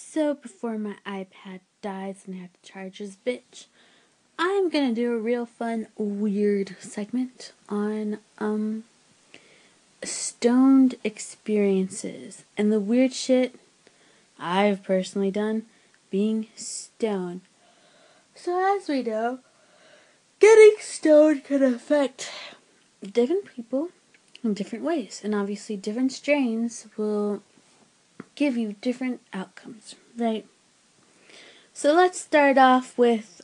So before my iPad dies and I have to charge this bitch, I'm gonna do a real fun, weird segment on um stoned experiences and the weird shit I've personally done being stoned. So as we know, getting stoned can affect different people in different ways, and obviously different strains will give you different outcomes, right? So let's start off with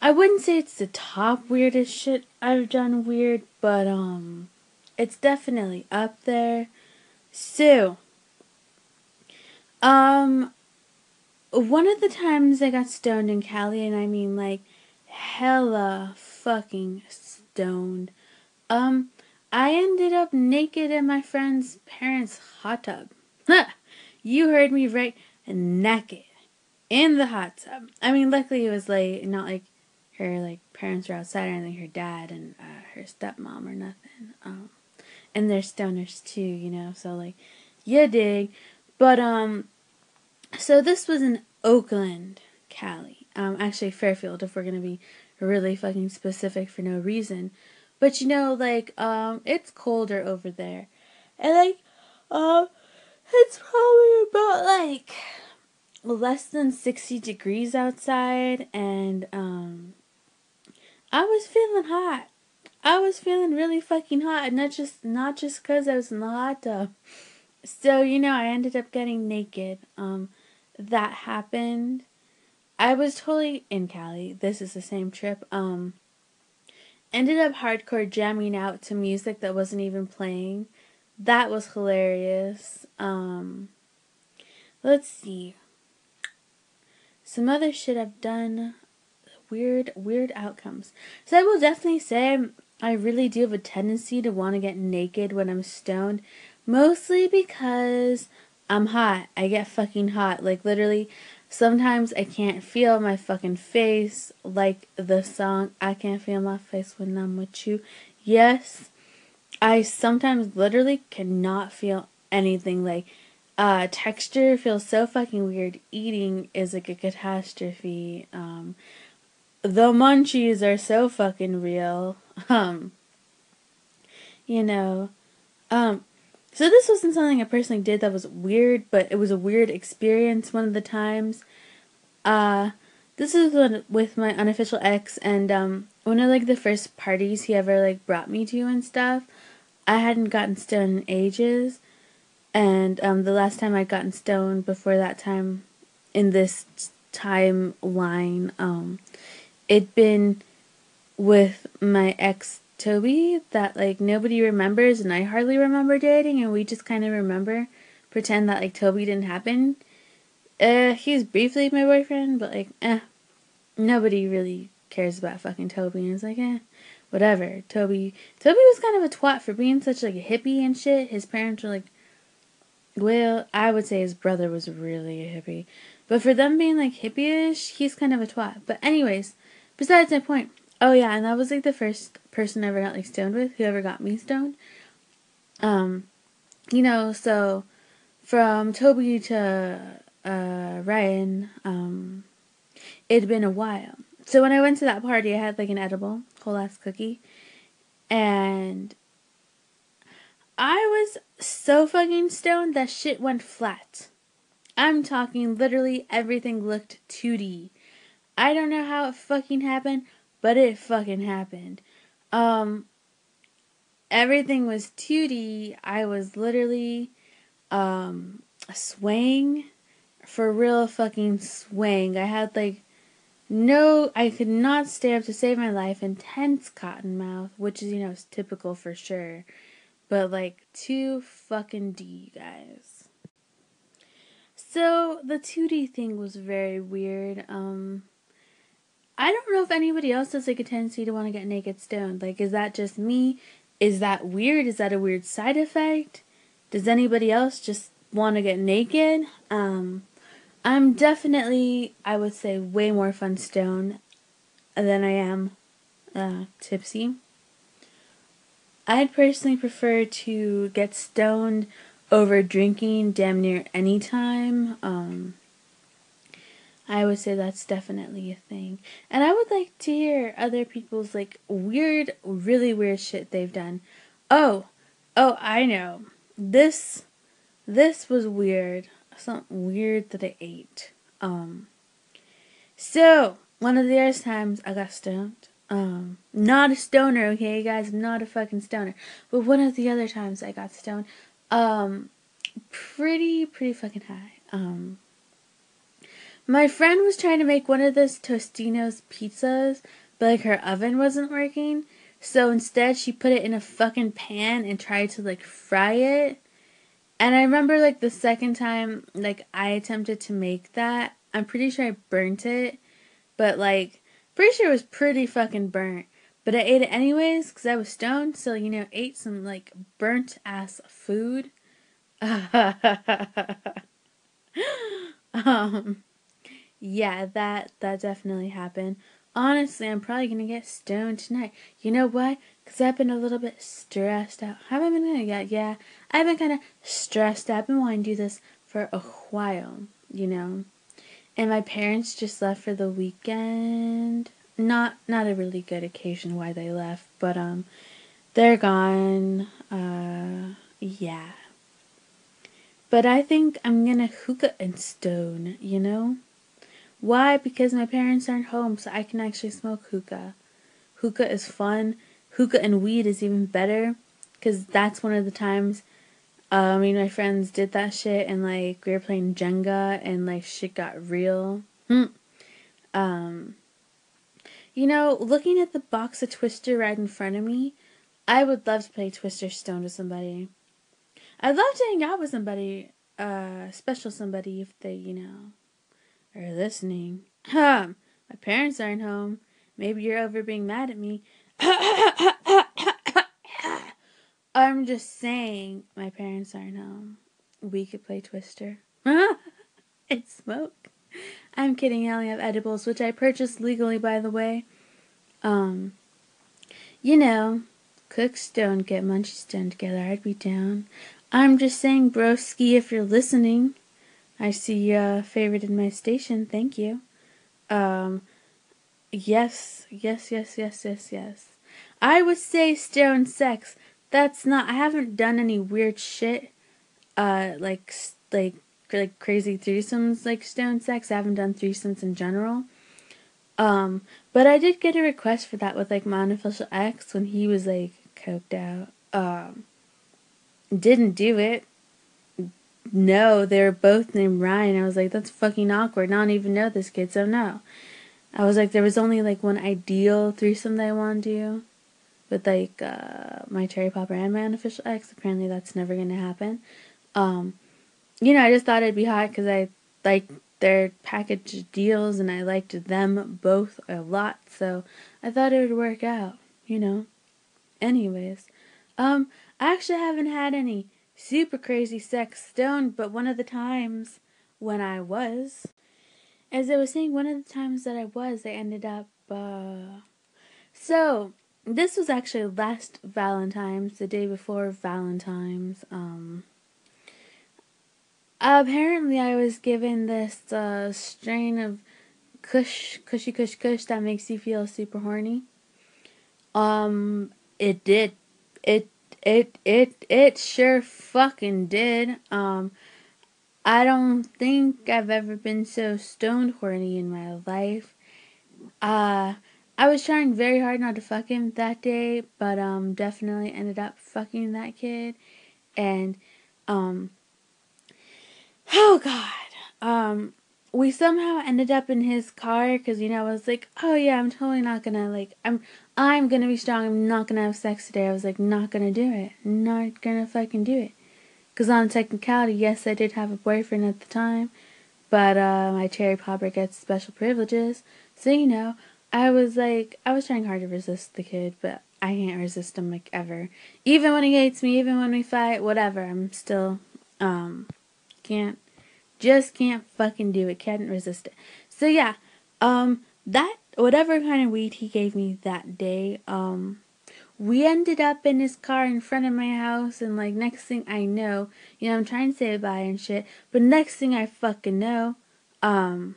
I wouldn't say it's the top weirdest shit I've done weird, but um it's definitely up there. So um one of the times I got stoned in Cali and I mean like hella fucking stoned. Um I ended up naked in my friend's parents' hot tub. You heard me right, naked in the hot tub. I mean, luckily it was like not like her like parents were outside or anything. Her dad and uh, her stepmom or nothing. Um, and they're stoners too, you know. So like, yeah, dig. But um, so this was in Oakland, Cali. Um, actually Fairfield, if we're gonna be really fucking specific for no reason. But you know, like, um, it's colder over there, and like, um. It's probably about like less than 60 degrees outside and um I was feeling hot. I was feeling really fucking hot and not just not just cuz I was in the hot tub. So, you know, I ended up getting naked. Um that happened. I was totally in Cali. This is the same trip. Um ended up hardcore jamming out to music that wasn't even playing that was hilarious. Um, let's see. Some other shit I've done. Weird, weird outcomes. So I will definitely say I really do have a tendency to want to get naked when I'm stoned. Mostly because I'm hot. I get fucking hot. Like literally, sometimes I can't feel my fucking face. Like the song, I can't feel my face when I'm with you. Yes, I sometimes literally cannot feel anything like uh texture feels so fucking weird. Eating is like a catastrophe. Um the munchies are so fucking real. Um you know. Um so this wasn't something I personally did that was weird, but it was a weird experience one of the times. Uh this is with my unofficial ex and um one of like the first parties he ever like brought me to and stuff. I hadn't gotten stoned in ages, and um, the last time I'd gotten stoned before that time, in this timeline, um, it'd been with my ex Toby that like nobody remembers, and I hardly remember dating, and we just kind of remember, pretend that like Toby didn't happen. Uh, he's briefly my boyfriend, but like, eh, nobody really cares about fucking Toby, and it's like, eh whatever. Toby Toby was kind of a twat for being such like a hippie and shit. His parents were like well, I would say his brother was really a hippie. But for them being like hippie-ish, he's kind of a twat. But anyways, besides my point. Oh yeah, and that was like the first person I ever got like stoned with, whoever got me stoned. Um, you know, so from Toby to uh Ryan, um, it'd been a while. So when I went to that party, I had like an edible, whole ass cookie, and I was so fucking stoned that shit went flat. I'm talking literally everything looked 2D. I don't know how it fucking happened, but it fucking happened. Um everything was 2D. I was literally um swaying for real fucking swaying. I had like no, I could not stay up to save my life. Intense cotton mouth, which is, you know, typical for sure. But like too fucking D, you guys. So the 2D thing was very weird. Um I don't know if anybody else has like a tendency to want to get naked stoned. Like is that just me? Is that weird? Is that a weird side effect? Does anybody else just want to get naked? Um I'm definitely, I would say, way more fun stone than I am uh, tipsy. I'd personally prefer to get stoned over drinking damn near any time. Um, I would say that's definitely a thing. And I would like to hear other people's like weird, really weird shit they've done. Oh, oh, I know. This, this was weird. Something weird that I ate. Um, so one of the other times I got stoned. Um, not a stoner, okay, guys. I'm not a fucking stoner. But one of the other times I got stoned, um, pretty, pretty fucking high. Um, my friend was trying to make one of those Totino's pizzas, but like her oven wasn't working. So instead, she put it in a fucking pan and tried to like fry it. And I remember like the second time like I attempted to make that, I'm pretty sure I burnt it, but like pretty sure it was pretty fucking burnt. But I ate it anyways because I was stoned, so you know, ate some like burnt ass food. um, yeah, that that definitely happened. Honestly, I'm probably gonna get stoned tonight. You know why? Cause I've been a little bit stressed out. Haven't been gonna get yeah. I've been kind of stressed out. I've been wanting to do this for a while, you know. And my parents just left for the weekend. Not not a really good occasion why they left, but um, they're gone. Uh, yeah. But I think I'm gonna hookah and stone. You know. Why? Because my parents aren't home, so I can actually smoke hookah. Hookah is fun. Hookah and weed is even better, because that's one of the times. Uh, I mean, my friends did that shit, and like we were playing Jenga, and like shit got real. Hmm. Um. You know, looking at the box of Twister right in front of me, I would love to play Twister Stone with somebody. I'd love to hang out with somebody, uh, special somebody if they, you know, are listening. Um, my parents aren't home. Maybe you're over being mad at me. I'm just saying my parents aren't home. We could play Twister. and smoke. I'm kidding, I only have edibles, which I purchased legally by the way. Um you know, cooks don't get munchies done together, I'd be down. I'm just saying, broski, if you're listening. I see you uh, favorited my station. Thank you. Um, yes, yes, yes, yes, yes, yes. I would say stone sex. That's not. I haven't done any weird shit. Uh, like like like crazy threesomes like stone sex. I haven't done threesomes in general. Um, but I did get a request for that with like my unofficial ex when he was like coked out. Um, didn't do it no, they were both named Ryan. I was like, that's fucking awkward. Don't even know this kid, so no. I was like, there was only like one ideal threesome that I wanted to do with like uh, my cherry popper and my unofficial ex. Apparently, that's never gonna happen. Um, you know, I just thought it'd be hot because I like their package deals and I liked them both a lot, so I thought it would work out. You know. Anyways, um, I actually haven't had any super crazy sex stoned, but one of the times when I was, as I was saying, one of the times that I was, I ended up, uh, so this was actually last Valentine's, the day before Valentine's, um, apparently I was given this, uh, strain of kush, cushy kush kush that makes you feel super horny. Um, it did. It it it it sure fucking did. Um I don't think I've ever been so stoned horny in my life. Uh I was trying very hard not to fuck him that day, but um definitely ended up fucking that kid and um oh god. Um we somehow ended up in his car because you know I was like, oh yeah, I'm totally not gonna like I'm I'm gonna be strong. I'm not gonna have sex today. I was like, not gonna do it. Not gonna fucking do it. Cause on a technicality, yes, I did have a boyfriend at the time, but uh, my cherry popper gets special privileges. So you know, I was like, I was trying hard to resist the kid, but I can't resist him like ever. Even when he hates me, even when we fight, whatever, I'm still um can't just can't fucking do it. Can't resist it. So yeah, um, that whatever kind of weed he gave me that day, um, we ended up in his car in front of my house, and like next thing I know, you know, I'm trying to say bye and shit, but next thing I fucking know, um,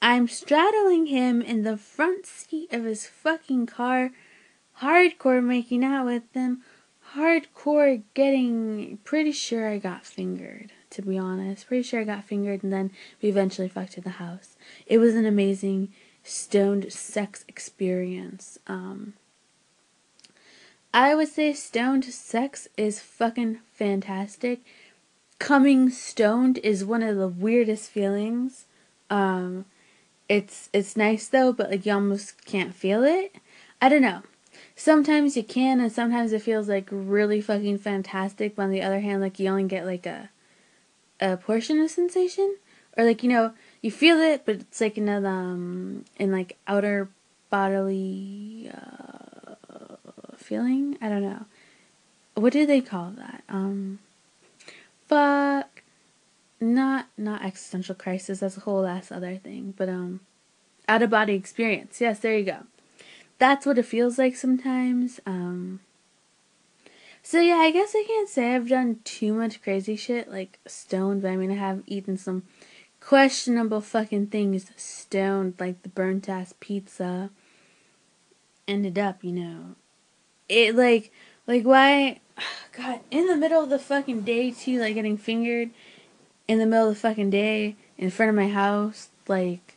I'm straddling him in the front seat of his fucking car, hardcore making out with him, hardcore getting. Pretty sure I got fingered, to be honest. Pretty sure I got fingered, and then we eventually fucked in the house. It was an amazing stoned sex experience. Um, I would say stoned sex is fucking fantastic. Coming stoned is one of the weirdest feelings. Um, it's it's nice though, but like you almost can't feel it. I don't know. Sometimes you can, and sometimes it feels like really fucking fantastic. But on the other hand, like you only get like a a portion of sensation, or like you know you feel it, but it's like in a, um in like outer bodily uh, feeling. I don't know. What do they call that? Um, fuck. Not not existential crisis. That's a whole ass other thing. But um, out of body experience. Yes, there you go. That's what it feels like sometimes. Um. So yeah, I guess I can't say I've done too much crazy shit like stoned, but I mean I have eaten some questionable fucking things stoned, like the burnt ass pizza. Ended up, you know, it like like why, God, in the middle of the fucking day too, like getting fingered, in the middle of the fucking day in front of my house, like,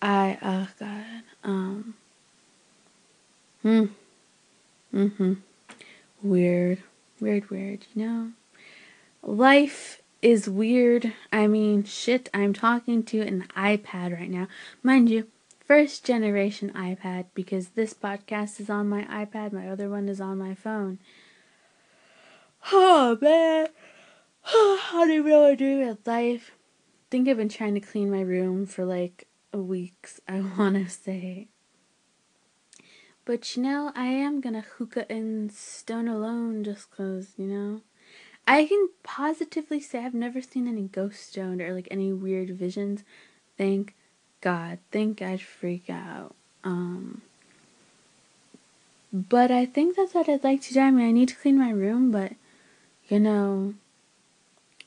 I oh God, um, hmm, mm-hmm, weird, weird, weird, you know, life is weird. I mean, shit, I'm talking to an iPad right now. Mind you, first generation iPad because this podcast is on my iPad, my other one is on my phone. Oh man, I don't even know what to do with life. I think I've been trying to clean my room for like weeks, I want to say. But you know, I am gonna hookah and stone alone just cause, you know. I can positively say I've never seen any ghost stoned or like any weird visions. Thank God. Think I'd freak out. Um, but I think that's what I'd like to do. I mean, I need to clean my room, but you know,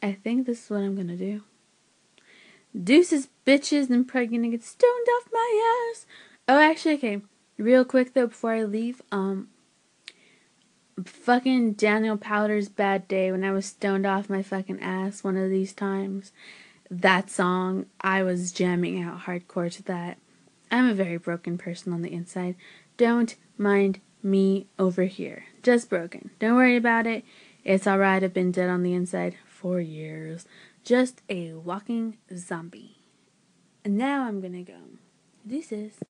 I think this is what I'm gonna do. Deuces, bitches, and probably gonna get stoned off my ass. Oh, actually, okay. Real quick though, before I leave, um, fucking Daniel Powter's Bad Day when I was stoned off my fucking ass one of these times. That song, I was jamming out hardcore to that. I'm a very broken person on the inside. Don't mind me over here. Just broken. Don't worry about it. It's alright, I've been dead on the inside for years. Just a walking zombie. And now I'm gonna go. This is.